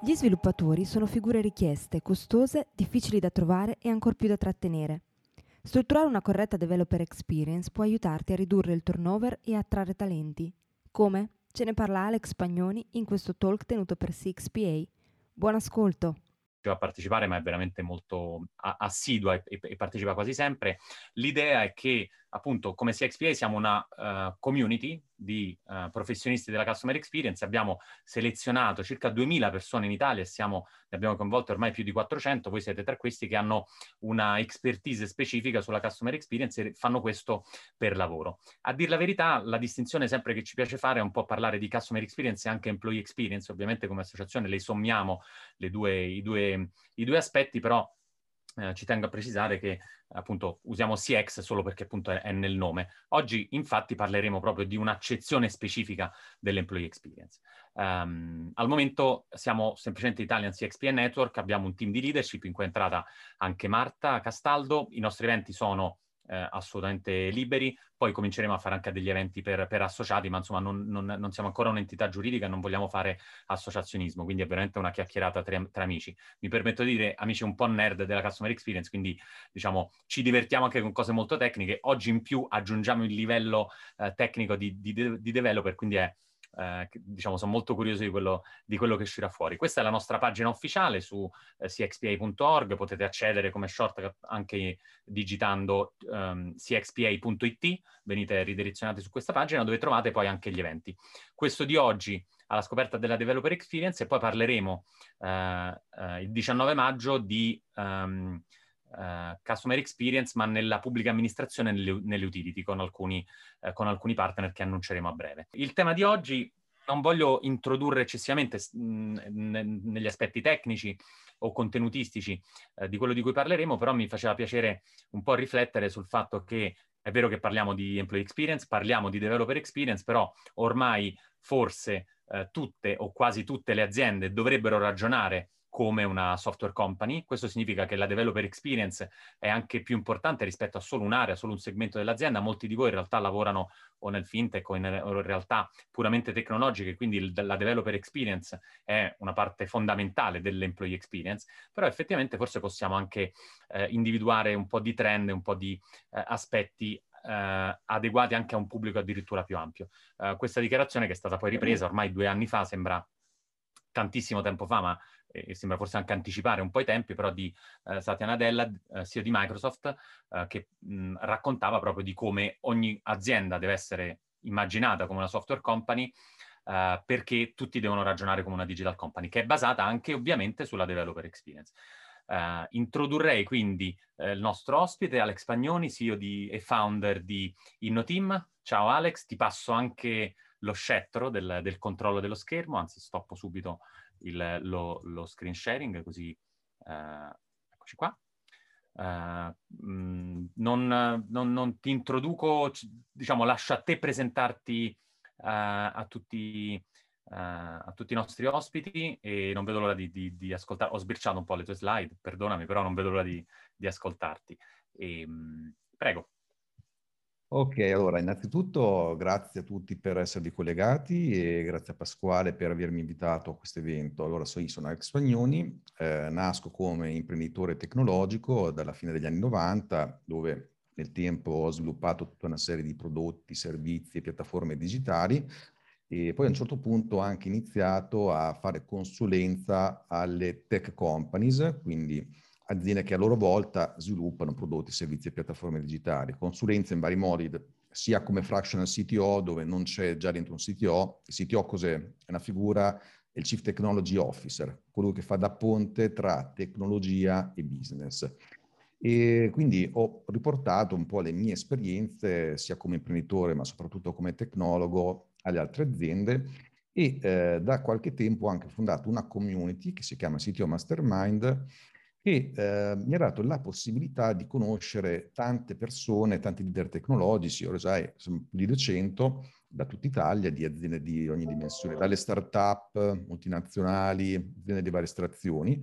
Gli sviluppatori sono figure richieste, costose, difficili da trovare e ancor più da trattenere. Strutturare una corretta developer experience può aiutarti a ridurre il turnover e attrarre talenti. Come? Ce ne parla Alex Pagnoni in questo talk tenuto per CXPA. Buon ascolto! a partecipare, ma è veramente molto assidua e, e, partecipa quasi sempre. L'idea è che, appunto, come CXPA siamo una uh, community di uh, professionisti della customer experience, abbiamo selezionato circa 2000 persone in Italia e siamo, ne abbiamo coinvolte ormai più di 400, voi siete tra questi che hanno una expertise specifica sulla customer experience e fanno questo per lavoro. A dir la verità, la distinzione sempre che ci piace fare è un po' parlare di customer experience e anche employee experience, ovviamente come associazione le sommiamo le due, i, due, i due aspetti, però eh, ci tengo a precisare che appunto usiamo CX solo perché appunto è, è, nel nome. Oggi infatti parleremo proprio di un'accezione specifica dell'employee experience. Um, al momento siamo semplicemente Italian CXP Network, abbiamo un team di leadership in cui è entrata anche Marta Castaldo, i nostri eventi sono eh, assolutamente liberi. Poi cominceremo a fare anche degli eventi per, per associati, ma insomma non, non, non, siamo ancora un'entità giuridica, non vogliamo fare associazionismo, quindi è veramente una chiacchierata tra, tra, amici. Mi permetto di dire amici un po' nerd della customer experience, quindi diciamo ci divertiamo anche con cose molto tecniche. Oggi in più aggiungiamo il livello eh, tecnico di, di, di developer, quindi è eh, diciamo, sono molto curioso di quello, di quello, che uscirà fuori. Questa è la nostra pagina ufficiale su eh, cxpa.org, potete accedere come shortcut anche digitando um, cxpa.it, venite ridirezionati su questa pagina dove trovate poi anche gli eventi. Questo di oggi alla scoperta della developer experience e poi parleremo eh, eh il 19 maggio di... Um, uh, customer experience, ma nella pubblica amministrazione e nelle, nelle utility con alcuni, uh, con alcuni partner che annunceremo a breve. Il tema di oggi non voglio introdurre eccessivamente negli aspetti tecnici o contenutistici eh, di quello di cui parleremo, però mi faceva piacere un po' riflettere sul fatto che è vero che parliamo di employee experience, parliamo di developer experience, però ormai forse eh, tutte o quasi tutte le aziende dovrebbero ragionare come una software company. Questo significa che la developer experience è anche più importante rispetto a solo un'area, solo un segmento dell'azienda. Molti di voi in realtà lavorano o nel fintech o in, realtà puramente tecnologiche, quindi la developer experience è una parte fondamentale dell'employee experience, però effettivamente forse possiamo anche eh, individuare un po' di trend, un po' di eh, aspetti Uh, adeguati anche a un pubblico addirittura più ampio. Uh, questa dichiarazione che è stata poi ripresa ormai due anni fa, sembra tantissimo tempo fa, ma e sembra forse anche anticipare un po' i tempi, però di eh, Satya Nadella, eh, CEO di Microsoft, eh, che mh, raccontava proprio di come ogni azienda deve essere immaginata come una software company Uh, perché tutti devono ragionare come una digital company, che è basata anche ovviamente sulla developer experience. Uh, introdurrei quindi uh, il nostro ospite, Alex Pagnoni, CEO di, e founder di InnoTeam. Ciao Alex, ti passo anche lo scettro del, del controllo dello schermo, anzi stoppo subito il, lo, lo, screen sharing, così eh, eccoci qua. Uh, non, non, non, ti introduco, diciamo, lascio a te presentarti uh, a, tutti, uh, a tutti i nostri ospiti e non vedo l'ora di, di, di, ascoltare. Ho sbirciato un po' le tue slide, perdonami, però non vedo l'ora di, di ascoltarti. E, um, prego. Ok, allora innanzitutto grazie a tutti per esservi collegati e grazie a Pasquale per avermi invitato a questo evento. Allora, so, io sono Alex Fagnoni, eh, nasco come imprenditore tecnologico dalla fine degli anni 90, dove nel tempo ho sviluppato tutta una serie di prodotti, servizi e piattaforme digitali e poi a un certo punto ho anche iniziato a fare consulenza alle tech companies, quindi aziende che a loro volta sviluppano prodotti, servizi e piattaforme digitali, consulenza in vari modi, sia come fractional CTO dove non c'è già dentro un CTO. Il CTO cos'è? È una figura, il Chief Technology Officer, quello che fa da ponte tra tecnologia e business. E quindi ho riportato un po' le mie esperienze sia come imprenditore ma soprattutto come tecnologo alle altre aziende e eh, da qualche tempo ho anche fondato una community che si chiama CTO Mastermind che eh, mi ha dato la possibilità di conoscere tante persone, tanti leader tecnologici, ora sai, più di 200, da tutta Italia, di aziende di ogni dimensione, dalle start-up multinazionali, aziende di varie estrazioni,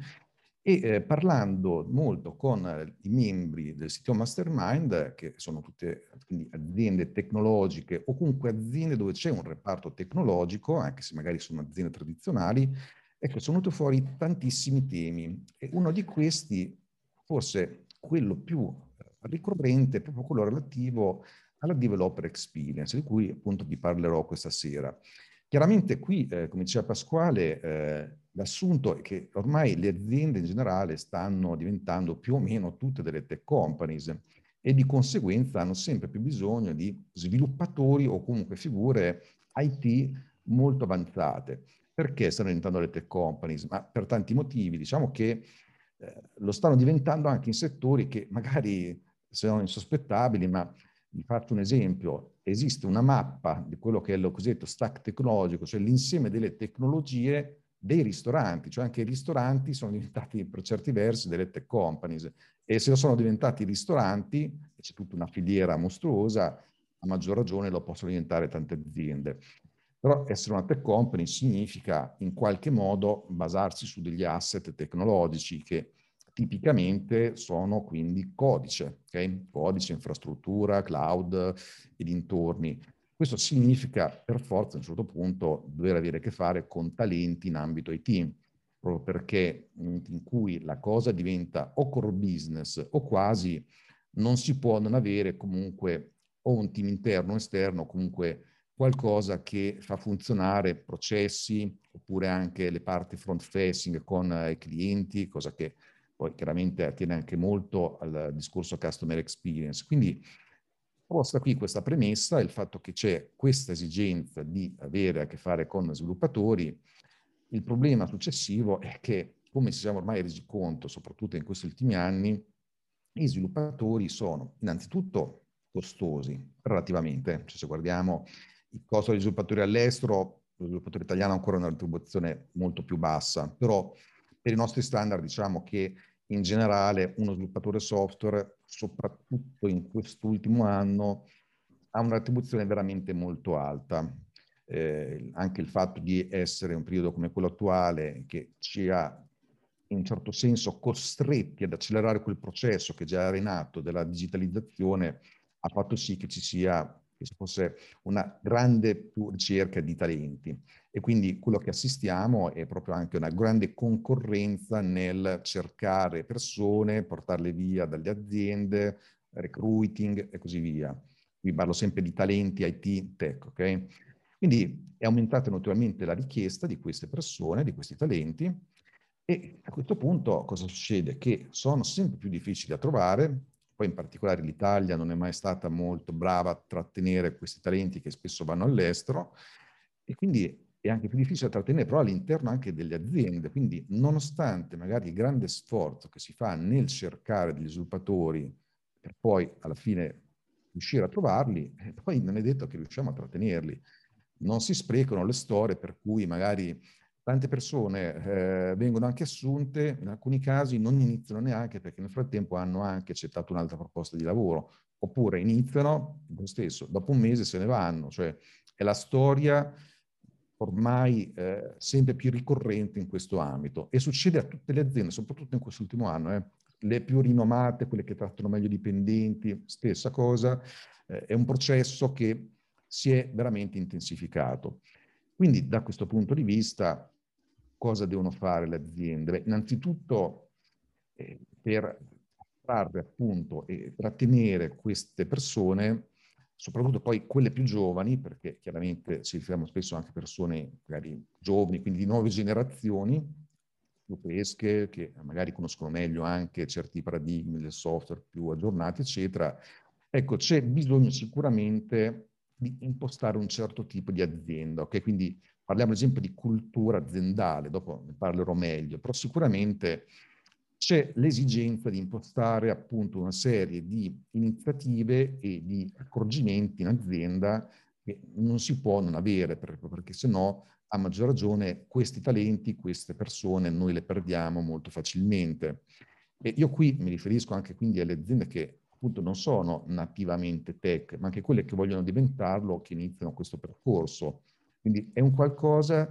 e eh, parlando molto con i membri del sito Mastermind, che sono tutte aziende tecnologiche o comunque aziende dove c'è un reparto tecnologico, anche se magari sono aziende tradizionali, ecco, sono venuti fuori tantissimi temi. E uno di questi, forse quello più ricorrente, è proprio quello relativo alla developer experience, di cui appunto vi parlerò questa sera. Chiaramente qui, eh, come diceva Pasquale, eh, l'assunto è che ormai le aziende in generale stanno diventando più o meno tutte delle tech companies e di conseguenza hanno sempre più bisogno di sviluppatori o comunque figure IT molto avanzate. Perché stanno diventando le tech companies? Ma per tanti motivi. Diciamo che eh, lo stanno diventando anche in settori che magari sono insospettabili, ma vi faccio un esempio, esiste una mappa di quello che è il cosiddetto stack tecnologico, cioè l'insieme delle tecnologie dei ristoranti, cioè anche i ristoranti sono diventati per certi versi delle tech companies e se lo sono diventati i ristoranti, c'è tutta una filiera mostruosa, a maggior ragione lo possono diventare tante aziende. Però essere una tech company significa in qualche modo basarsi su degli asset tecnologici che tipicamente sono quindi codice, okay? codice, infrastruttura, cloud e dintorni. Questo significa per forza a un certo punto dover avere a che fare con talenti in ambito IT, proprio perché in cui la cosa diventa o core business o quasi, non si può non avere comunque o un team interno o esterno, comunque qualcosa che fa funzionare processi oppure anche le parti front facing con i clienti, cosa che poi chiaramente attiene anche molto al discorso customer experience. Quindi posta qui questa premessa, il fatto che c'è questa esigenza di avere a che fare con sviluppatori, il problema successivo è che, come ci siamo ormai resi conto, soprattutto in questi ultimi anni, gli sviluppatori sono innanzitutto costosi relativamente, cioè se guardiamo il costo degli sviluppatori all'estero, lo sviluppatore italiano ha ancora una retribuzione molto più bassa, però per i nostri standard diciamo che in generale uno sviluppatore software, soprattutto in quest'ultimo anno, ha una retribuzione veramente molto alta. Eh, anche il fatto di essere un periodo come quello attuale che ci ha in un certo senso costretti ad accelerare quel processo che già era in atto della digitalizzazione ha fatto sì che ci sia che fosse una grande ricerca di talenti e quindi quello che assistiamo è proprio anche una grande concorrenza nel cercare persone, portarle via dalle aziende, recruiting e così via. Qui parlo sempre di talenti IT tech, ok? Quindi è aumentata naturalmente la richiesta di queste persone, di questi talenti e a questo punto cosa succede? Che sono sempre più difficili da trovare, poi in particolare l'Italia non è mai stata molto brava a trattenere questi talenti che spesso vanno all'estero e quindi è anche più difficile trattenere però all'interno anche delle aziende. Quindi nonostante magari il grande sforzo che si fa nel cercare degli sviluppatori per poi alla fine riuscire a trovarli, eh, poi non è detto che riusciamo a trattenerli. Non si sprecano le storie per cui magari Tante persone eh, vengono anche assunte, in alcuni casi non iniziano neanche perché nel frattempo hanno anche accettato un'altra proposta di lavoro, oppure iniziano lo stesso, dopo un mese se ne vanno, cioè è la storia ormai eh, sempre più ricorrente in questo ambito e succede a tutte le aziende, soprattutto in quest'ultimo anno, eh. le più rinomate, quelle che trattano meglio i dipendenti, stessa cosa, eh, è un processo che si è veramente intensificato. Quindi da questo punto di vista cosa devono fare le aziende? Beh, innanzitutto eh, per attrarre appunto e trattenere queste persone, soprattutto poi quelle più giovani, perché chiaramente ci riferiamo spesso anche a persone magari giovani, quindi di nuove generazioni, più fresche, che magari conoscono meglio anche certi paradigmi del software più aggiornati, eccetera. Ecco, c'è bisogno sicuramente di impostare un certo tipo di azienda, ok? Quindi Parliamo ad esempio di cultura aziendale, dopo ne parlerò meglio, però sicuramente c'è l'esigenza di impostare appunto una serie di iniziative e di accorgimenti in azienda che non si può non avere, perché se no a maggior ragione questi talenti, queste persone noi le perdiamo molto facilmente. E io qui mi riferisco anche quindi alle aziende che appunto non sono nativamente tech, ma anche quelle che vogliono diventarlo, che iniziano questo percorso. Quindi è un qualcosa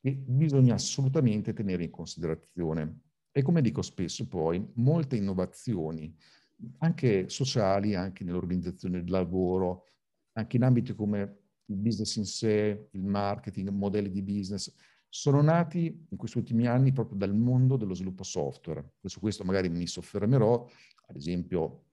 che bisogna assolutamente tenere in considerazione. E come dico spesso poi, molte innovazioni, anche sociali, anche nell'organizzazione del lavoro, anche in ambiti come il business in sé, il marketing, modelli di business, sono nati in questi ultimi anni proprio dal mondo dello sviluppo software. Su questo magari mi soffermerò, ad esempio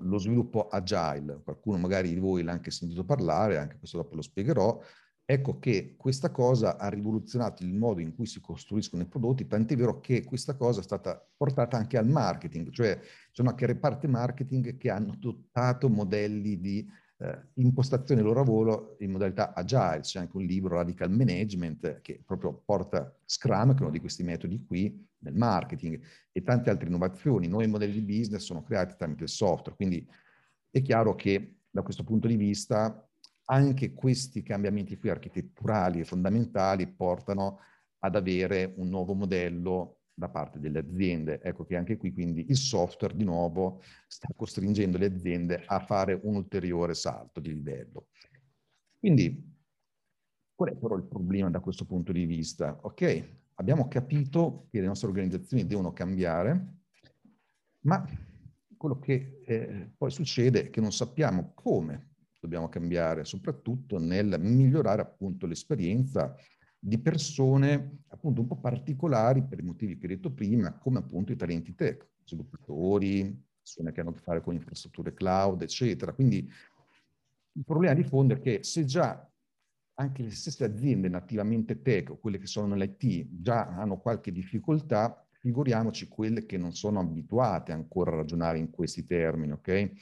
lo sviluppo agile, qualcuno magari di voi l'ha anche sentito parlare, anche questo dopo lo spiegherò, ecco che questa cosa ha rivoluzionato il modo in cui si costruiscono i prodotti, tant'è vero che questa cosa è stata portata anche al marketing, cioè sono anche reparti marketing che hanno adottato modelli di eh, impostazione del loro lavoro in modalità agile. C'è anche un libro, Radical Management, che proprio porta Scrum, che è uno di questi metodi qui, nel marketing, e tante altre innovazioni. Nuovi modelli di business sono creati tramite il software. Quindi è chiaro che da questo punto di vista anche questi cambiamenti qui architetturali e fondamentali portano ad avere un nuovo modello da parte delle aziende. Ecco che anche qui quindi il software di nuovo sta costringendo le aziende a fare un ulteriore salto di livello. Quindi qual è però il problema da questo punto di vista? Ok, abbiamo capito che le nostre organizzazioni devono cambiare, ma quello che eh, poi succede è che non sappiamo come dobbiamo cambiare, soprattutto nel migliorare appunto l'esperienza di persone appunto un po' particolari per i motivi che ho detto prima, come appunto i talenti tech, sviluppatori, persone che hanno a che fare con infrastrutture cloud, eccetera. Quindi il problema di fondo è che se già anche le stesse aziende nativamente tech o quelle che sono nell'IT già hanno qualche difficoltà, figuriamoci quelle che non sono abituate ancora a ragionare in questi termini, ok?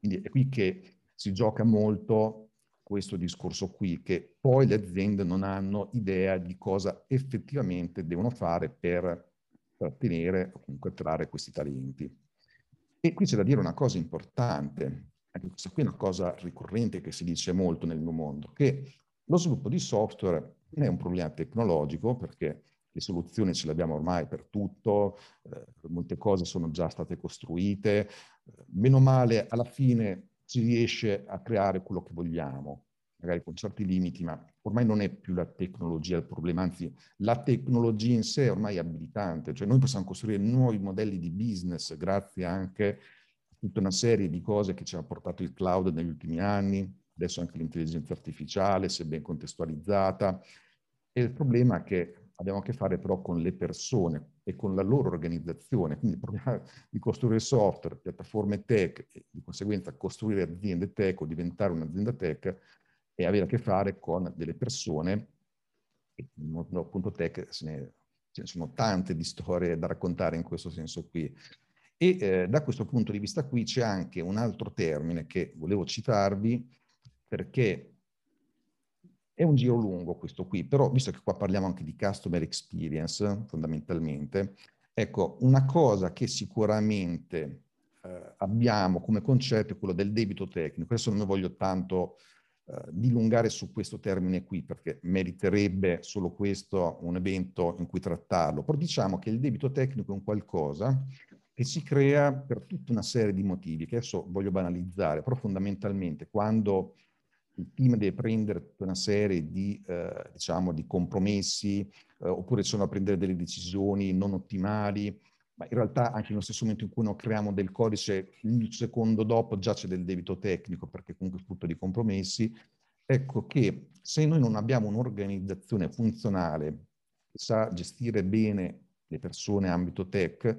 Quindi è qui che si gioca molto questo discorso qui, che poi le aziende non hanno idea di cosa effettivamente devono fare per trattenere o comunque attrarre questi talenti. E qui c'è da dire una cosa importante, anche questa qui è una cosa ricorrente che si dice molto nel mio mondo, che lo sviluppo di software non è un problema tecnologico perché le soluzioni ce le abbiamo ormai per tutto, eh, molte cose sono già state costruite, eh, meno male alla fine si riesce a creare quello che vogliamo, magari con certi limiti, ma ormai non è più la tecnologia il problema, anzi la tecnologia in sé è ormai abilitante, cioè noi possiamo costruire nuovi modelli di business grazie anche a tutta una serie di cose che ci ha portato il cloud negli ultimi anni, adesso anche l'intelligenza artificiale, se ben contestualizzata. E il problema è che abbiamo a che fare però con le persone e con la loro organizzazione, quindi il problema di costruire software, piattaforme tech e di conseguenza costruire aziende tech o diventare un'azienda tech è avere a che fare con delle persone, e appunto tech ce ne, ce ne sono tante di storie da raccontare in questo senso qui. E eh, da questo punto di vista qui c'è anche un altro termine che volevo citarvi perché è un giro lungo questo qui, però visto che qua parliamo anche di customer experience fondamentalmente, ecco, una cosa che sicuramente eh, abbiamo come concetto è quello del debito tecnico. Adesso non voglio tanto eh, dilungare su questo termine qui perché meriterebbe solo questo un evento in cui trattarlo, però diciamo che il debito tecnico è un qualcosa che si crea per tutta una serie di motivi che adesso voglio banalizzare, però fondamentalmente quando il team deve prendere tutta una serie di, eh, diciamo, di compromessi eh, oppure sono a prendere delle decisioni non ottimali, ma in realtà anche nello stesso momento in cui noi creiamo del codice, il secondo dopo già c'è del debito tecnico perché comunque è frutto di compromessi. Ecco che se noi non abbiamo un'organizzazione funzionale che sa gestire bene le persone ambito tech,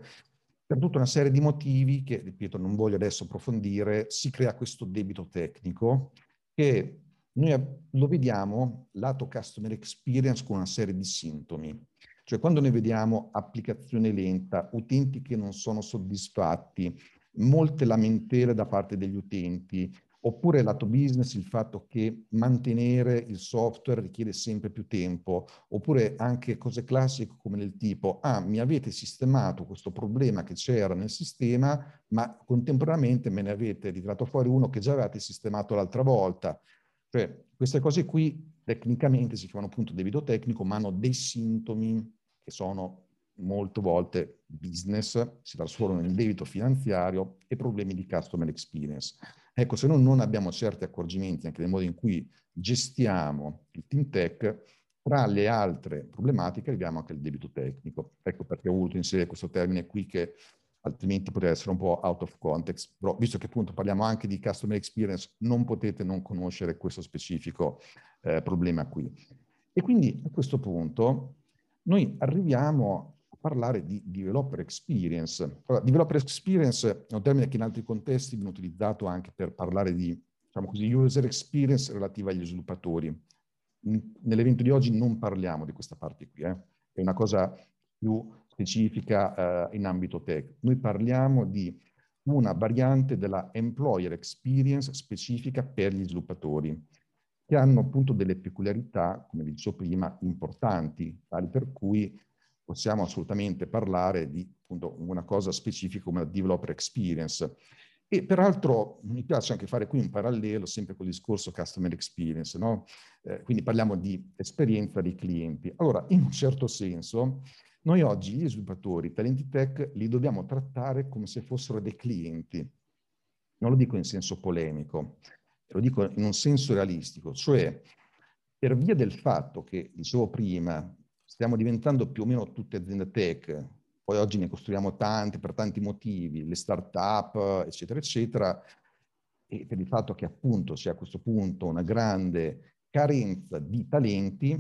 per tutta una serie di motivi che, ripeto, non voglio adesso approfondire, si crea questo debito tecnico che noi lo vediamo lato customer experience con una serie di sintomi. Cioè quando noi vediamo applicazione lenta, utenti che non sono soddisfatti, molte lamentele da parte degli utenti, oppure lato business il fatto che mantenere il software richiede sempre più tempo, oppure anche cose classiche come del tipo, ah, mi avete sistemato questo problema che c'era nel sistema, ma contemporaneamente me ne avete ritirato fuori uno che già avevate sistemato l'altra volta. Cioè, queste cose qui tecnicamente si chiamano appunto debito tecnico, ma hanno dei sintomi che sono molte volte business si trasformano in debito finanziario e problemi di customer experience. Ecco, se noi non abbiamo certi accorgimenti anche nel modo in cui gestiamo il team tech, tra le altre problematiche arriviamo anche al debito tecnico. Ecco perché ho voluto inserire questo termine qui che altrimenti potrebbe essere un po' out of context, però visto che appunto parliamo anche di customer experience, non potete non conoscere questo specifico eh, problema qui. E quindi a questo punto noi arriviamo parlare di developer experience. Allora, developer experience è un termine che in altri contesti viene utilizzato anche per parlare di diciamo così, user experience relativa agli sviluppatori nell'evento di oggi non parliamo di questa parte qui, eh? è una cosa più specifica eh, in ambito tech. Noi parliamo di una variante della employer experience specifica per gli sviluppatori, che hanno appunto delle peculiarità, come dicevo prima, importanti, tali per cui possiamo assolutamente parlare di appunto, una cosa specifica come la developer experience. E peraltro mi piace anche fare qui un parallelo sempre col discorso customer experience, no? eh, quindi parliamo di esperienza dei clienti. Allora, in un certo senso, noi oggi gli sviluppatori, i talenti tech, li dobbiamo trattare come se fossero dei clienti. Non lo dico in senso polemico, lo dico in un senso realistico, cioè per via del fatto che, dicevo prima, stiamo diventando più o meno tutte aziende tech, poi oggi ne costruiamo tanti per tanti motivi, le start-up, eccetera, eccetera, e per il fatto che appunto sia a questo punto una grande carenza di talenti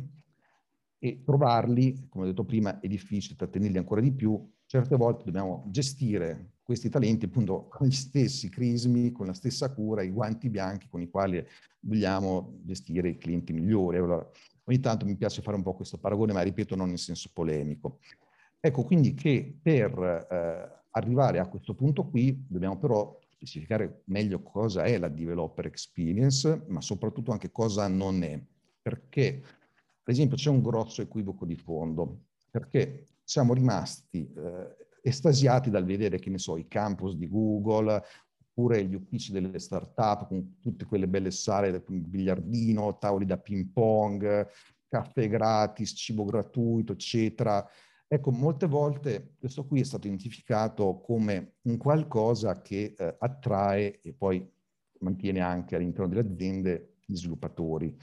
e trovarli, come ho detto prima, è difficile, trattenerli ancora di più, certe volte dobbiamo gestire questi talenti appunto con gli stessi crismi, con la stessa cura, i guanti bianchi con i quali vogliamo gestire i clienti migliori. Allora, ogni tanto mi piace fare un po' questo paragone, ma ripeto non in senso polemico. Ecco quindi che per eh, arrivare a questo punto qui dobbiamo però specificare meglio cosa è la developer experience, ma soprattutto anche cosa non è. Perché, per esempio, c'è un grosso equivoco di fondo, perché siamo rimasti eh, estasiati dal vedere, che ne so, i campus di Google, oppure gli uffici delle start-up con tutte quelle belle sale, biliardino, tavoli da ping pong, caffè gratis, cibo gratuito, eccetera, Ecco, molte volte questo qui è stato identificato come un qualcosa che eh, attrae e poi mantiene anche all'interno delle aziende gli sviluppatori.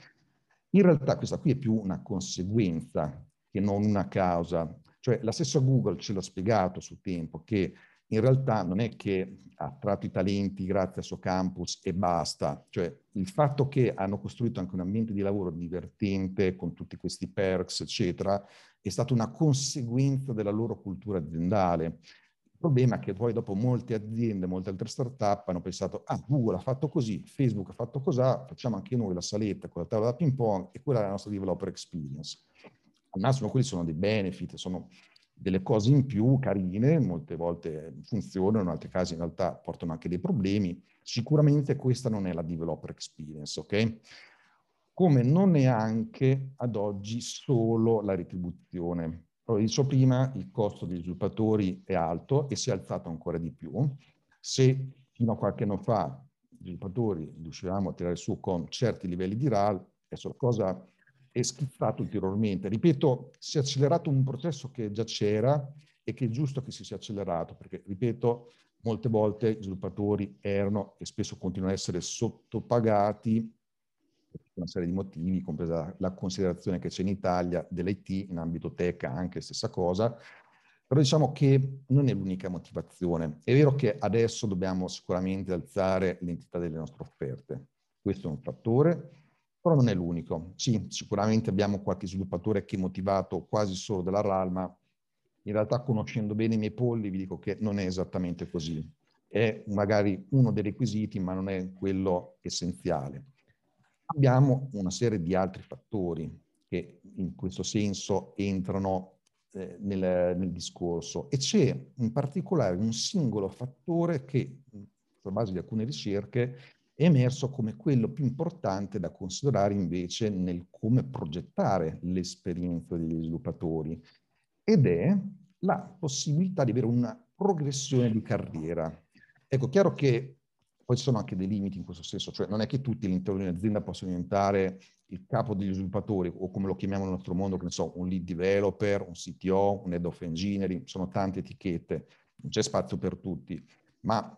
In realtà questa qui è più una conseguenza che non una causa. Cioè la stessa Google ce l'ha spiegato su tempo che in realtà non è che ha attratto i talenti grazie al suo campus e basta. Cioè il fatto che hanno costruito anche un ambiente di lavoro divertente con tutti questi perks, eccetera, è stata una conseguenza della loro cultura aziendale. Il problema è che poi dopo molte aziende, molte altre start-up hanno pensato, ah, Google ha fatto così, Facebook ha fatto così, facciamo anche noi la saletta con la tavola da ping pong e quella è la nostra developer experience. Al massimo quelli sono dei benefit, sono delle cose in più carine, molte volte funzionano, in altri casi in realtà portano anche dei problemi. Sicuramente questa non è la developer experience, ok? come non è anche ad oggi solo la retribuzione. Come dicevo prima, il costo degli sviluppatori è alto e si è alzato ancora di più. Se fino a qualche anno fa gli sviluppatori riuscivamo a tirare su con certi livelli di RAL, adesso la cosa è schizzato ulteriormente. Ripeto, si è accelerato un processo che già c'era e che è giusto che si sia accelerato, perché, ripeto, molte volte gli sviluppatori erano e spesso continuano ad essere sottopagati una serie di motivi, compresa la considerazione che c'è in Italia dell'IT, in ambito tech anche stessa cosa, però diciamo che non è l'unica motivazione. È vero che adesso dobbiamo sicuramente alzare l'entità delle nostre offerte, questo è un fattore, però non è l'unico. Sì, sicuramente abbiamo qualche sviluppatore che è motivato quasi solo dalla RAL, ma in realtà conoscendo bene i miei polli vi dico che non è esattamente così. È magari uno dei requisiti, ma non è quello essenziale. Abbiamo una serie di altri fattori che in questo senso entrano eh, nel, nel, discorso e c'è in particolare un singolo fattore che, sulla base di alcune ricerche, è emerso come quello più importante da considerare invece nel come progettare l'esperienza degli sviluppatori ed è la possibilità di avere una progressione di carriera. Ecco, chiaro che poi ci sono anche dei limiti in questo senso, cioè non è che tutti all'interno di un'azienda possono diventare il capo degli sviluppatori o come lo chiamiamo nel nostro mondo, che ne so, un lead developer, un CTO, un head of engineering, sono tante etichette, non c'è spazio per tutti, ma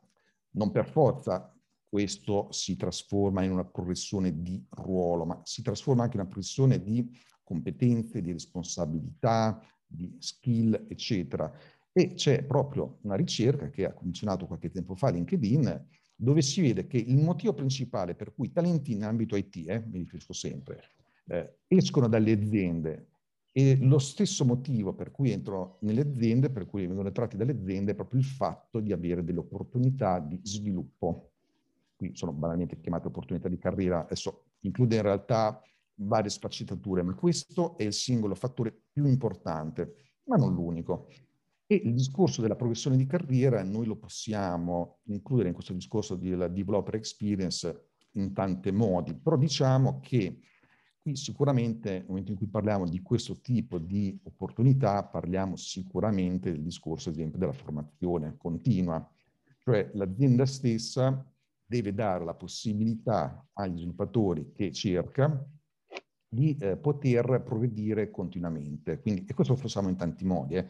non per forza questo si trasforma in una progressione di ruolo, ma si trasforma anche in una progressione di competenze, di responsabilità, di skill, eccetera. E c'è proprio una ricerca che ha cominciato qualche tempo fa LinkedIn, dove si vede che il motivo principale per cui talenti in ambito IT, eh, mi riferisco sempre, eh, escono dalle aziende e lo stesso motivo per cui entrano nelle aziende, per cui vengono tratti dalle aziende, è proprio il fatto di avere delle opportunità di sviluppo. Qui sono banalmente chiamate opportunità di carriera, adesso include in realtà varie sfaccettature, ma questo è il singolo fattore più importante, ma non l'unico. E il discorso della progressione di carriera noi lo possiamo includere in questo discorso della developer experience in tanti modi, però diciamo che qui sicuramente nel momento in cui parliamo di questo tipo di opportunità parliamo sicuramente del discorso, ad esempio, della formazione continua, cioè l'azienda stessa deve dare la possibilità agli sviluppatori che cerca di eh, poter progredire continuamente. Quindi, e questo lo facciamo in tanti modi. Eh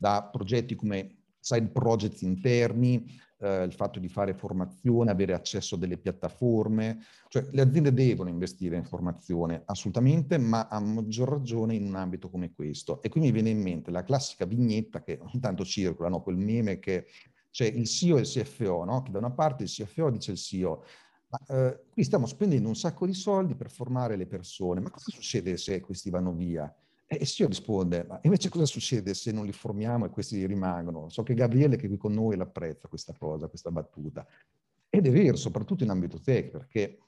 da progetti come side project interni, eh, il fatto di fare formazione, avere accesso a delle piattaforme, cioè le aziende devono investire in formazione assolutamente, ma a maggior ragione in un ambito come questo. E qui mi viene in mente la classica vignetta che ogni tanto circola, no? quel meme che c'è il CEO e il CFO, no? che da una parte il CFO dice il CEO, ma, eh, qui stiamo spendendo un sacco di soldi per formare le persone, ma cosa succede se questi vanno via? E il Signore risponde, ma invece cosa succede se non li formiamo e questi rimangono? So che Gabriele che è qui con noi l'apprezza questa cosa, questa battuta. Ed è vero, soprattutto in ambito tech, perché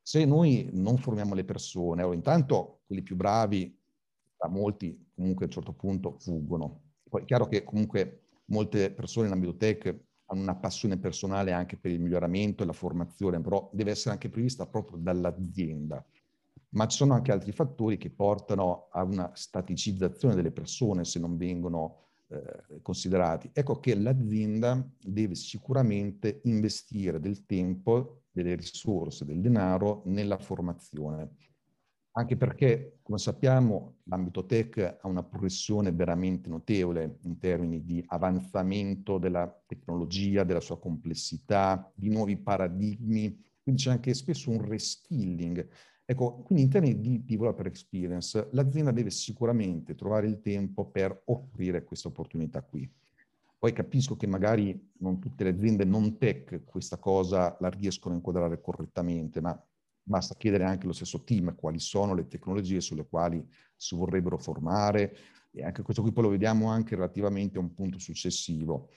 se noi non formiamo le persone, allora intanto quelli più bravi, da molti comunque a un certo punto fuggono. Poi è chiaro che comunque molte persone in ambito tech hanno una passione personale anche per il miglioramento e la formazione, però deve essere anche prevista proprio dall'azienda ma ci sono anche altri fattori che portano a una staticizzazione delle persone se non vengono eh, considerati. Ecco che l'azienda deve sicuramente investire del tempo, delle risorse, del denaro nella formazione. Anche perché, come sappiamo, l'ambito tech ha una progressione veramente notevole in termini di avanzamento della tecnologia, della sua complessità, di nuovi paradigmi, quindi c'è anche spesso un reskilling Ecco, quindi in termini di developer experience, l'azienda deve sicuramente trovare il tempo per offrire questa opportunità qui. Poi capisco che magari non tutte le aziende non tech questa cosa la riescono a inquadrare correttamente, ma basta chiedere anche allo stesso team quali sono le tecnologie sulle quali si vorrebbero formare e anche questo qui poi lo vediamo anche relativamente a un punto successivo.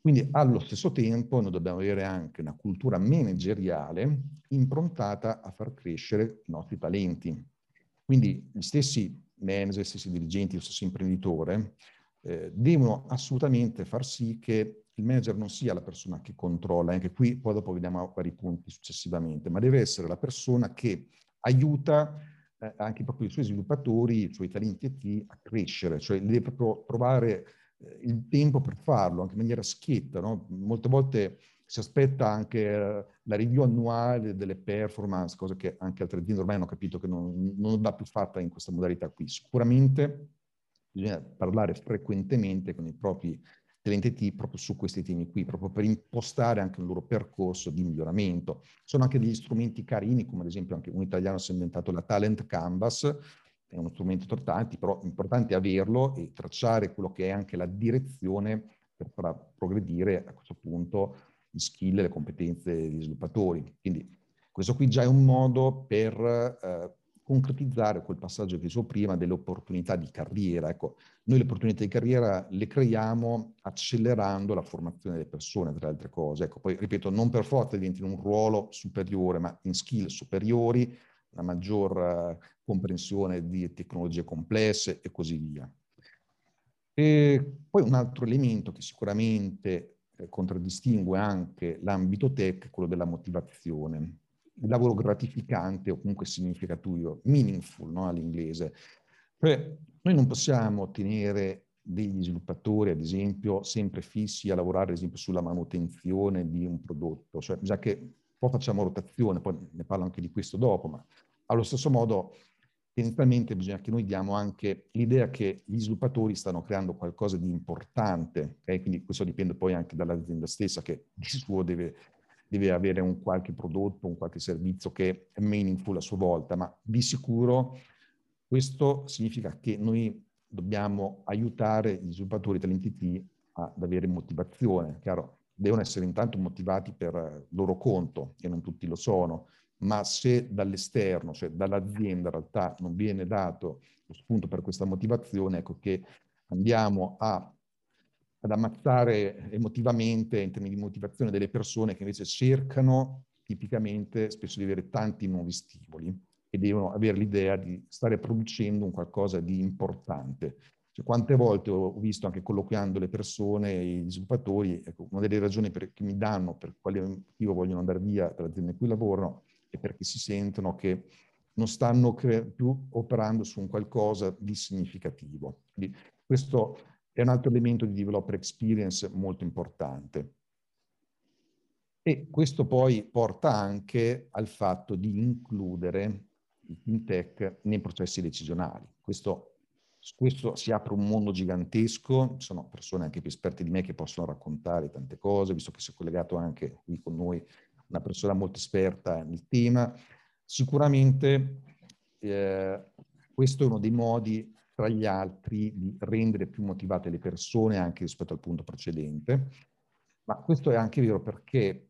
Quindi allo stesso tempo noi dobbiamo avere anche una cultura manageriale improntata a far crescere i nostri talenti. Quindi gli stessi manager, gli stessi dirigenti, lo stesso imprenditore eh, devono assolutamente far sì che il manager non sia la persona che controlla, anche qui poi dopo vediamo vari punti successivamente, ma deve essere la persona che aiuta eh, anche proprio i suoi sviluppatori, i suoi talenti IT a crescere, cioè deve proprio trovare eh, il tempo per farlo, anche in maniera schietta. No? Molte volte si aspetta anche eh, la review annuale delle performance, cosa che anche altre aziende ormai hanno capito che non, non va più fatta in questa modalità qui. Sicuramente bisogna parlare frequentemente con i propri talenti proprio su questi temi qui, proprio per impostare anche un loro percorso di miglioramento. Sono anche degli strumenti carini, come ad esempio anche un italiano si è inventato la Talent Canvas, è uno strumento importante, però è importante averlo e tracciare quello che è anche la direzione per far progredire a questo punto gli skill e le competenze degli sviluppatori. Quindi questo qui già è un modo per eh, concretizzare quel passaggio che dicevo prima delle opportunità di carriera. Ecco, noi le opportunità di carriera le creiamo accelerando la formazione delle persone, tra le altre cose. Ecco, poi ripeto, non per forza diventi un ruolo superiore, ma in skill superiori una maggior eh, comprensione di tecnologie complesse e così via. E poi un altro elemento che sicuramente eh, contraddistingue anche l'ambito tech è quello della motivazione. Il lavoro gratificante o comunque significativo, meaningful no, all'inglese. Cioè, noi non possiamo ottenere degli sviluppatori, ad esempio, sempre fissi a lavorare, ad esempio, sulla manutenzione di un prodotto, cioè già che poi facciamo rotazione, poi ne parlo anche di questo dopo, ma allo stesso modo tendenzialmente bisogna che noi diamo anche l'idea che gli sviluppatori stanno creando qualcosa di importante, okay? quindi questo dipende poi anche dall'azienda stessa che di suo deve, deve, avere un qualche prodotto, un qualche servizio che è meaningful a sua volta, ma di sicuro questo significa che noi dobbiamo aiutare gli sviluppatori dell'NTT ad avere motivazione. Chiaro, devono essere intanto motivati per loro conto, e non tutti lo sono, ma se dall'esterno, cioè dall'azienda in realtà non viene dato lo spunto per questa motivazione, ecco che andiamo a, ad ammazzare emotivamente, in termini di motivazione, delle persone che invece cercano tipicamente spesso di avere tanti nuovi stimoli e devono avere l'idea di stare producendo un qualcosa di importante. Cioè, quante volte ho visto anche colloquiando le persone, gli sviluppatori, ecco, una delle ragioni per, che mi danno per quale motivo vogliono andare via dall'azienda in cui lavorano e perché si sentono che non stanno più operando su un qualcosa di significativo. Quindi questo è un altro elemento di developer experience molto importante. E questo poi porta anche al fatto di includere il fintech nei processi decisionali. Questo, questo si apre un mondo gigantesco, ci sono persone anche più esperte di me che possono raccontare tante cose, visto che si è collegato anche qui con noi una persona molto esperta nel tema. Sicuramente eh, questo è uno dei modi, tra gli altri, di rendere più motivate le persone anche rispetto al punto precedente. Ma questo è anche vero perché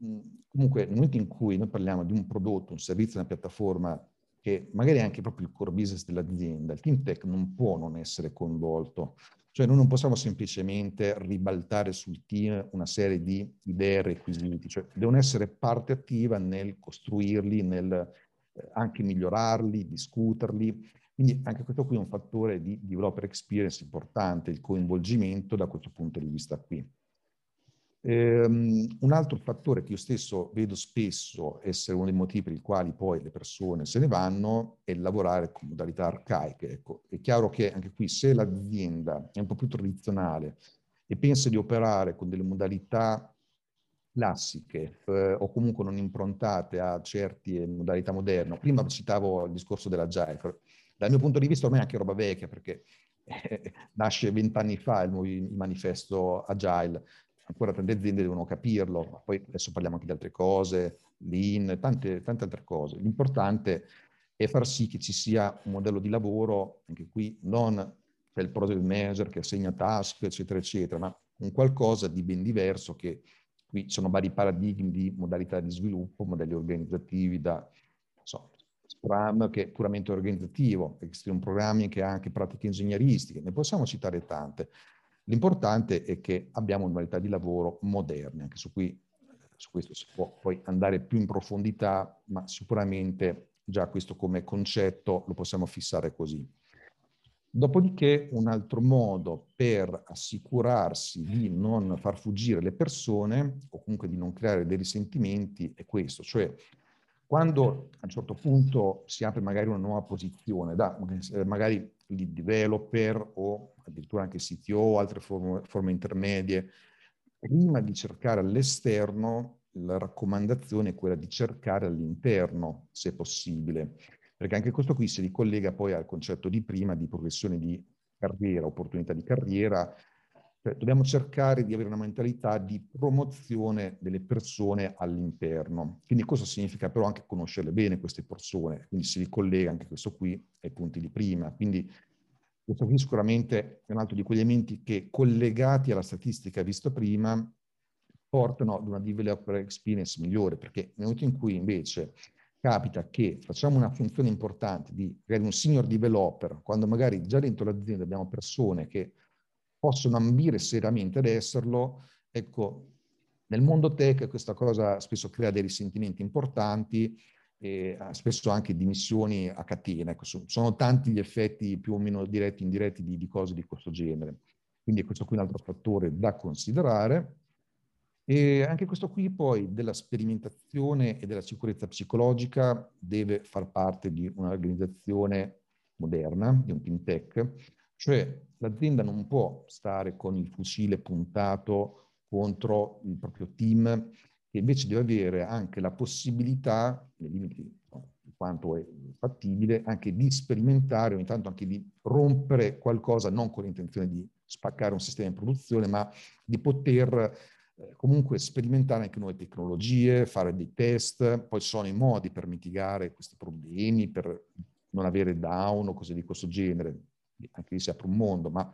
comunque nel momento in cui noi parliamo di un prodotto, un servizio, una piattaforma che magari è anche proprio il core business dell'azienda, il team tech non può non essere coinvolto cioè noi non possiamo semplicemente ribaltare sul team una serie di idee e requisiti, cioè devono essere parte attiva nel costruirli, nel anche migliorarli, discuterli. Quindi anche questo qui è un fattore di developer experience importante, il coinvolgimento da questo punto di vista qui. Ehm, un altro fattore che io stesso vedo spesso essere uno dei motivi per i quali poi le persone se ne vanno è lavorare con modalità arcaiche. Ecco, è chiaro che anche qui se l'azienda è un po' più tradizionale e pensa di operare con delle modalità classiche eh, o comunque non improntate a certe modalità moderne, prima citavo il discorso dell'agile, dal mio punto di vista ormai è anche roba vecchia perché eh, nasce vent'anni fa il, il manifesto agile, ancora tante aziende devono capirlo, poi adesso parliamo anche di altre cose, lean, tante, tante altre cose. L'importante è far sì che ci sia un modello di lavoro, anche qui non c'è il project manager che assegna task, eccetera, eccetera, ma un qualcosa di ben diverso che qui sono vari paradigmi di modalità di sviluppo, modelli organizzativi da so, Scrum che è puramente organizzativo, Extreme Programming che ha anche pratiche ingegneristiche, ne possiamo citare tante. L'importante è che abbiamo modalità di lavoro moderne, anche su, cui, su questo si può poi andare più in profondità, ma sicuramente già questo come concetto lo possiamo fissare così. Dopodiché un altro modo per assicurarsi di non far fuggire le persone o comunque di non creare dei risentimenti è questo, cioè quando a un certo punto si apre magari una nuova posizione da magari lead developer o addirittura anche CTO o altre forme, forme intermedie, prima di cercare all'esterno, la raccomandazione è quella di cercare all'interno, se possibile, perché anche questo qui si ricollega poi al concetto di prima di progressione di carriera, opportunità di carriera, cioè, dobbiamo cercare di avere una mentalità di promozione delle persone all'interno. Quindi questo significa però anche conoscerle bene queste persone, quindi si ricollega anche questo qui ai punti di prima. Quindi questo qui sicuramente è un altro di quegli elementi che collegati alla statistica vista prima portano ad una developer experience migliore, perché nel momento in cui invece capita che facciamo una funzione importante di magari un senior developer, quando magari già dentro l'azienda abbiamo persone che possono ambire seriamente ad esserlo, ecco, nel mondo tech questa cosa spesso crea dei risentimenti importanti e spesso anche dimissioni a catena. Ecco, sono tanti gli effetti più o meno diretti e indiretti di, di cose di questo genere. Quindi questo qui è un altro fattore da considerare. E anche questo qui poi della sperimentazione e della sicurezza psicologica deve far parte di un'organizzazione moderna, di un team tech, Cioè l'azienda non può stare con il fucile puntato contro il proprio team, che invece deve avere anche la possibilità, nei limiti di quanto è fattibile, anche di sperimentare, ogni tanto anche di rompere qualcosa, non con l'intenzione di spaccare un sistema in produzione, ma di poter eh, comunque sperimentare anche nuove tecnologie, fare dei test, poi sono i modi per mitigare questi problemi, per non avere down o cose di questo genere, anche lì si apre un mondo, ma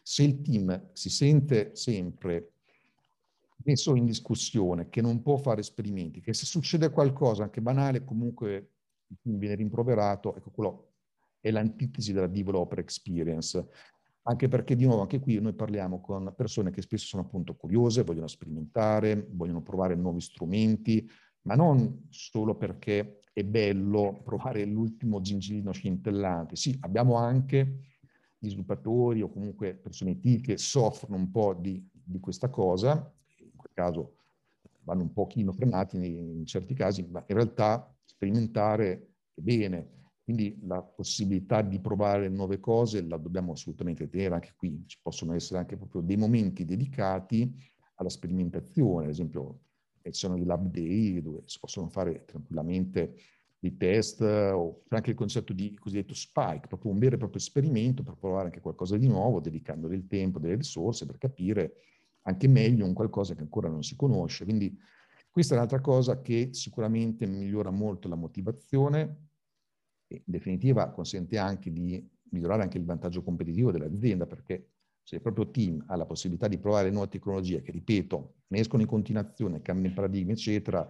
se il team si sente sempre messo in discussione, che non può fare esperimenti, che se succede qualcosa anche banale, comunque il team viene rimproverato, ecco quello è l'antitesi della developer experience. Anche perché, di nuovo, anche qui noi parliamo con persone che spesso sono appunto curiose, vogliono sperimentare, vogliono provare nuovi strumenti, ma non solo perché è bello provare l'ultimo gingillino scintillante. Sì, abbiamo anche gli sviluppatori o comunque persone IT che soffrono un po' di, di questa cosa, in quel caso vanno un pochino frenati in certi casi, ma in realtà sperimentare è bene. Quindi la possibilità di provare nuove cose la dobbiamo assolutamente tenere anche qui. Ci possono essere anche proprio dei momenti dedicati alla sperimentazione, ad esempio ci sono i lab day dove si possono fare tranquillamente dei test o anche il concetto di cosiddetto spike, proprio un vero e proprio esperimento per provare anche qualcosa di nuovo, dedicando del tempo, delle risorse per capire anche meglio un qualcosa che ancora non si conosce. Quindi questa è un'altra cosa che sicuramente migliora molto la motivazione in definitiva consente anche di migliorare anche il vantaggio competitivo dell'azienda perché se il proprio team ha la possibilità di provare nuove tecnologie che, ripeto, ne escono in continuazione, cambiano paradigmi, eccetera,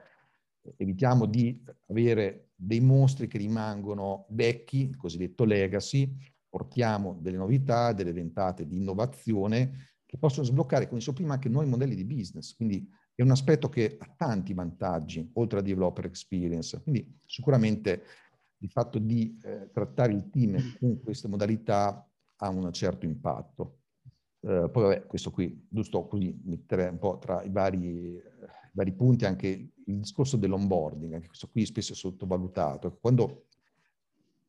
evitiamo di avere dei mostri che rimangono vecchi, il cosiddetto legacy, portiamo delle novità, delle ventate di innovazione che possono sbloccare, come dicevo prima, anche nuovi modelli di business. Quindi è un aspetto che ha tanti vantaggi, oltre a developer experience. Quindi sicuramente il fatto di eh, trattare il team con queste modalità ha un certo impatto. Eh, poi vabbè, questo qui, giusto così mettere un po' tra i vari, eh, vari punti anche il discorso dell'onboarding, anche questo qui spesso è sottovalutato. Quando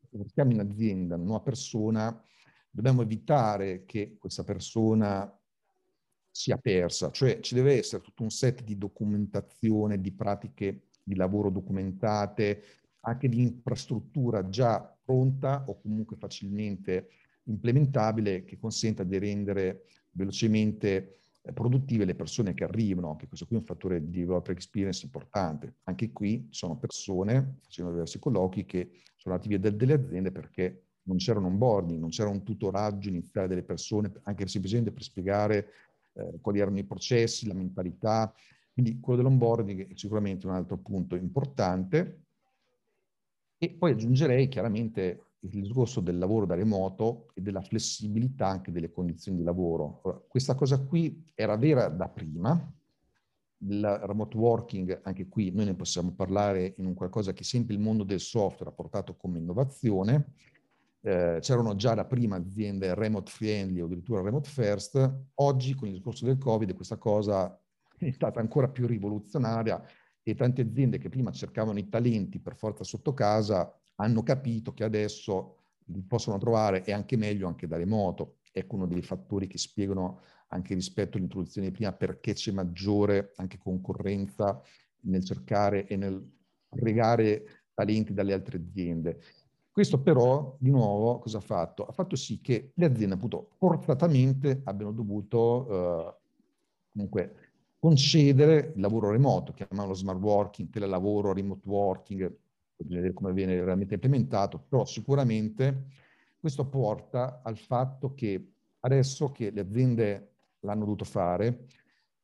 portiamo in azienda una nuova persona, dobbiamo evitare che questa persona sia persa, cioè ci deve essere tutto un set di documentazione, di pratiche di lavoro documentate, anche di infrastruttura già pronta o comunque facilmente implementabile che consenta di rendere velocemente eh, produttive le persone che arrivano, anche questo qui è un fattore di developer experience importante. Anche qui sono persone, facendo diversi colloqui, che sono andati via delle aziende perché non c'era un onboarding, non c'era un tutoraggio iniziale delle persone, anche semplicemente per spiegare eh, quali erano i processi, la mentalità. Quindi quello dell'onboarding è sicuramente un altro punto importante. E poi aggiungerei chiaramente il discorso del lavoro da remoto e della flessibilità anche delle condizioni di lavoro. Allora, questa cosa qui era vera da prima, il remote working, anche qui noi ne possiamo parlare in un qualcosa che sempre il mondo del software ha portato come innovazione. Eh, c'erano già da prima aziende remote friendly o addirittura remote first. Oggi, con il discorso del Covid, questa cosa è stata ancora più rivoluzionaria e tante aziende che prima cercavano i talenti per forza sotto casa hanno capito che adesso li possono trovare e anche meglio anche da remoto. Ecco uno dei fattori che spiegano anche rispetto all'introduzione di prima perché c'è maggiore anche concorrenza nel cercare e nel regare talenti dalle altre aziende. Questo però, di nuovo, cosa ha fatto? Ha fatto sì che le aziende, appunto, forzatamente abbiano dovuto eh, comunque concedere il lavoro remoto, chiamiamolo smart working, telelavoro, remote working, vedere come viene realmente implementato, però sicuramente questo porta al fatto che adesso che le aziende l'hanno dovuto fare,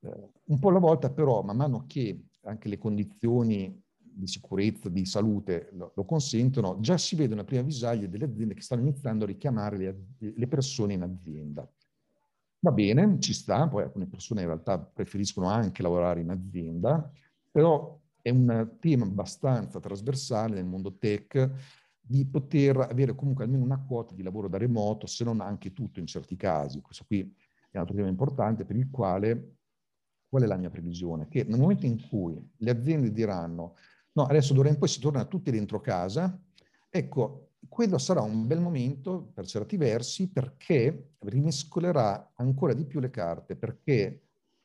eh, un po' alla volta però, man mano che anche le condizioni di sicurezza, di salute lo, lo consentono, già si vedono a prima visaglia delle aziende che stanno iniziando a richiamare le, le persone in azienda. Va bene, ci sta, poi alcune persone in realtà preferiscono anche lavorare in azienda, però è un tema abbastanza trasversale nel mondo tech di poter avere comunque almeno una quota di lavoro da remoto, se non anche tutto in certi casi. Questo qui è un altro tema importante per il quale, qual è la mia previsione? Che nel momento in cui le aziende diranno no, adesso d'ora in poi si torna tutti dentro casa, ecco, quello sarà un bel momento per certi versi perché rimescolerà ancora di più le carte, perché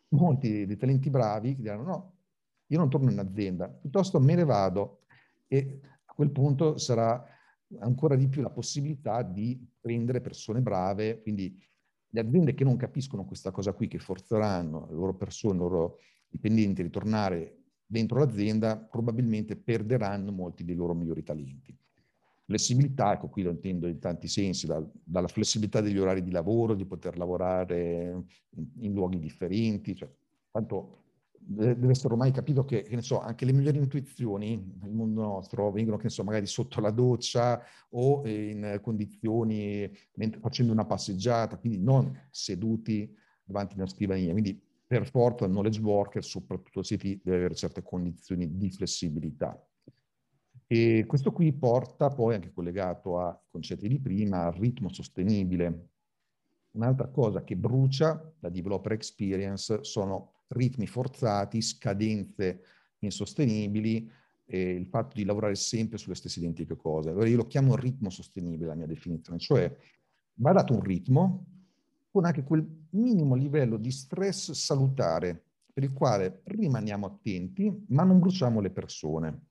molti dei talenti bravi diranno no, io non torno in azienda, piuttosto me ne vado e a quel punto sarà ancora di più la possibilità di prendere persone brave, quindi le aziende che non capiscono questa cosa qui, che forzeranno le loro persone, i loro dipendenti a ritornare dentro l'azienda, probabilmente perderanno molti dei loro migliori talenti. Flessibilità, ecco qui lo intendo in tanti sensi, da, dalla flessibilità degli orari di lavoro, di poter lavorare in, in luoghi differenti, cioè, tanto deve essere ormai capito che, che so, anche le migliori intuizioni nel mondo nostro vengono, che so, magari sotto la doccia o in condizioni facendo una passeggiata, quindi non seduti davanti a una scrivania. Quindi per forza il knowledge worker, soprattutto se deve avere certe condizioni di flessibilità. E questo qui porta poi, anche collegato ai concetti di prima, al ritmo sostenibile. Un'altra cosa che brucia la developer experience sono ritmi forzati, scadenze insostenibili, e il fatto di lavorare sempre sulle stesse identiche cose. Allora io lo chiamo ritmo sostenibile, la mia definizione, cioè va dato un ritmo con anche quel minimo livello di stress salutare per il quale rimaniamo attenti, ma non bruciamo le persone.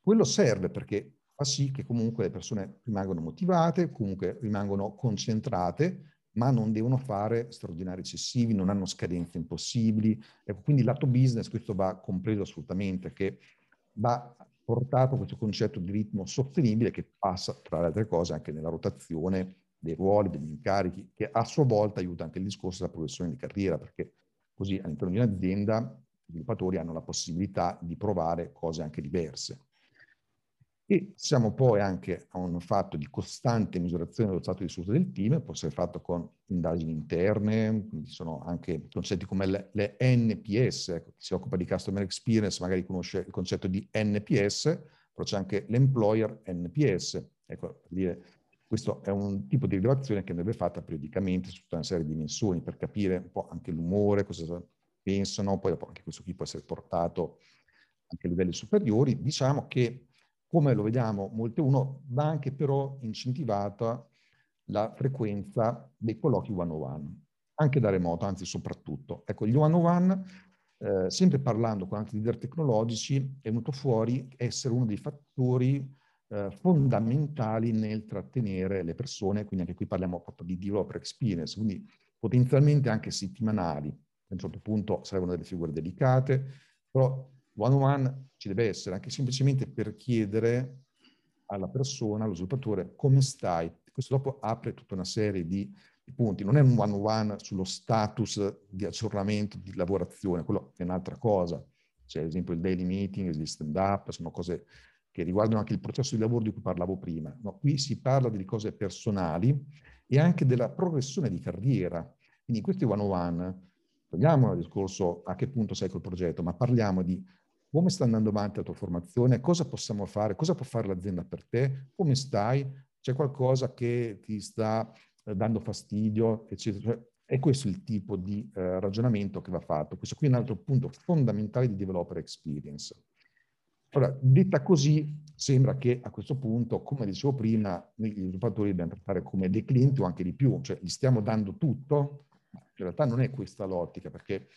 Quello serve perché fa sì che comunque le persone rimangano motivate, comunque rimangono concentrate, ma non devono fare straordinari eccessivi, non hanno scadenze impossibili. Ecco, quindi lato business questo va compreso assolutamente, che va portato questo concetto di ritmo sostenibile che passa, tra le altre cose, anche nella rotazione dei ruoli, degli incarichi, che a sua volta aiuta anche il discorso della progressione di carriera, perché così all'interno di un'azienda i sviluppatori hanno la possibilità di provare cose anche diverse. E siamo poi anche a un fatto di costante misurazione dello stato di salute del team, può essere fatto con indagini interne, quindi sono anche concetti come le, le NPS, ecco, chi si occupa di customer experience magari conosce il concetto di NPS, però c'è anche l'employer NPS, ecco, per dire, questo è un tipo di rilevazione che andrebbe fatta periodicamente su tutta una serie di dimensioni per capire un po' anche l'umore, cosa pensano, poi anche questo qui può essere portato anche a livelli superiori. Diciamo che come lo vediamo molte uno, va anche però incentivata la frequenza dei colloqui one-on-one, anche da remoto, anzi soprattutto. Ecco, gli one-on-one, eh, sempre parlando con altri leader tecnologici, è venuto fuori essere uno dei fattori eh, fondamentali nel trattenere le persone, quindi anche qui parliamo proprio di developer experience, quindi potenzialmente anche settimanali. A un certo punto servono delle figure delicate, però one on one ci deve essere anche semplicemente per chiedere alla persona, allo sviluppatore, come stai. Questo dopo apre tutta una serie di, punti. Non è un one on one sullo status di aggiornamento, di lavorazione, quello è un'altra cosa. C'è ad esempio il daily meeting, gli stand up, sono cose che riguardano anche il processo di lavoro di cui parlavo prima. No, qui si parla di cose personali e anche della progressione di carriera. Quindi in questi one on one, togliamo il discorso a che punto sei col progetto, ma parliamo di come sta andando avanti la tua formazione, cosa possiamo fare, cosa può fare l'azienda per te, come stai, c'è qualcosa che ti sta eh, dando fastidio, eccetera. Cioè, è questo il tipo di eh, ragionamento che va fatto. Questo qui è un altro punto fondamentale di developer experience. Ora, detta così, sembra che a questo punto, come dicevo prima, gli sviluppatori dobbiamo trattare come dei clienti o anche di più, cioè gli stiamo dando tutto, in realtà non è questa l'ottica, perché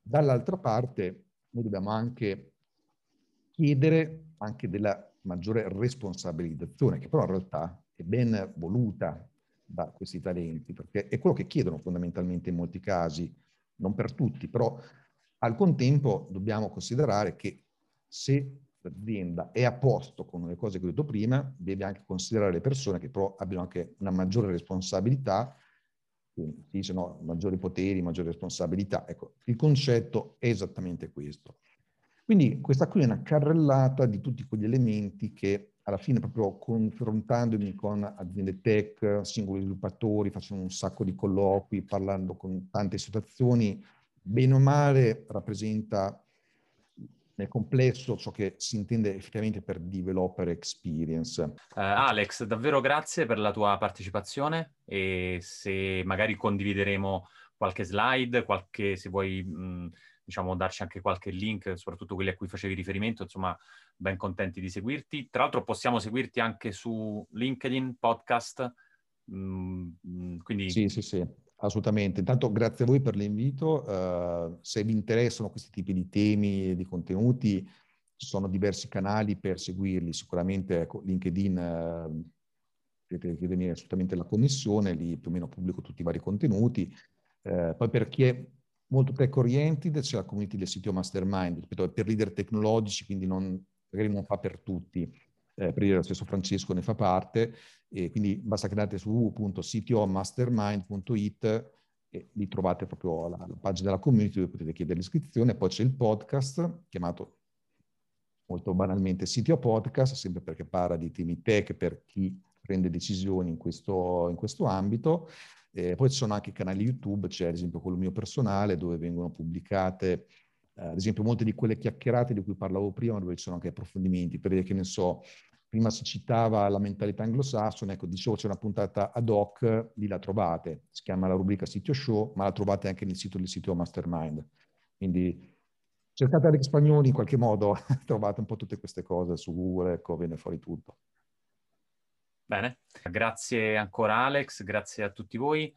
dall'altra parte noi dobbiamo anche chiedere anche della maggiore responsabilizzazione, che però in realtà è ben voluta da questi talenti, perché è quello che chiedono fondamentalmente in molti casi, non per tutti, però al contempo dobbiamo considerare che se l'azienda è a posto con le cose che ho detto prima, deve anche considerare le persone che però abbiano anche una maggiore responsabilità, quindi si dice maggiori poteri, maggiori responsabilità. Ecco, il concetto è esattamente questo. Quindi questa qui è una carrellata di tutti quegli elementi che alla fine proprio confrontandomi con aziende tech, singoli sviluppatori, facendo un sacco di colloqui, parlando con tante situazioni, bene o male rappresenta nel complesso ciò che si intende effettivamente per developer experience. Uh, Alex, davvero grazie per la tua partecipazione e se magari condivideremo qualche slide, qualche, se vuoi mh, diciamo, darci anche qualche link, soprattutto quelli a cui facevi riferimento, insomma, ben contenti di seguirti. Tra l'altro possiamo seguirti anche su LinkedIn, podcast, mm, mm, quindi... Sì, sì, sì, assolutamente. Intanto grazie a voi per l'invito. Uh, se vi interessano questi tipi di temi e di contenuti, ci sono diversi canali per seguirli. Sicuramente ecco, LinkedIn... Uh, potete chiedermi assolutamente la connessione, lì più o meno pubblico tutti i vari contenuti. Eh, poi per chi è molto tech oriented c'è la community del sito Mastermind, ripeto, per leader tecnologici, quindi non, magari non fa per tutti. Eh, per dire lo stesso Francesco ne fa parte, e quindi basta che andate su www.ctomastermind.it e lì trovate proprio la, la, pagina della community dove potete chiedere l'iscrizione. Poi c'è il podcast chiamato molto banalmente CTO Podcast, sempre perché parla di temi tech per chi prende decisioni in questo, in questo ambito. Eh, poi ci sono anche canali YouTube, c'è ad esempio quello mio personale dove vengono pubblicate eh, ad esempio molte di quelle chiacchierate di cui parlavo prima dove ci sono anche approfondimenti, per dire che ne so, prima si citava la mentalità anglosassone, ecco dicevo c'è una puntata ad hoc, lì la trovate, si chiama la rubrica Sitio Show, ma la trovate anche nel sito del sito Mastermind. Quindi cercate Alex Spagnoli in qualche modo, trovate un po' tutte queste cose su Google, ecco, viene fuori tutto. Bene, grazie ancora Alex, grazie a tutti voi.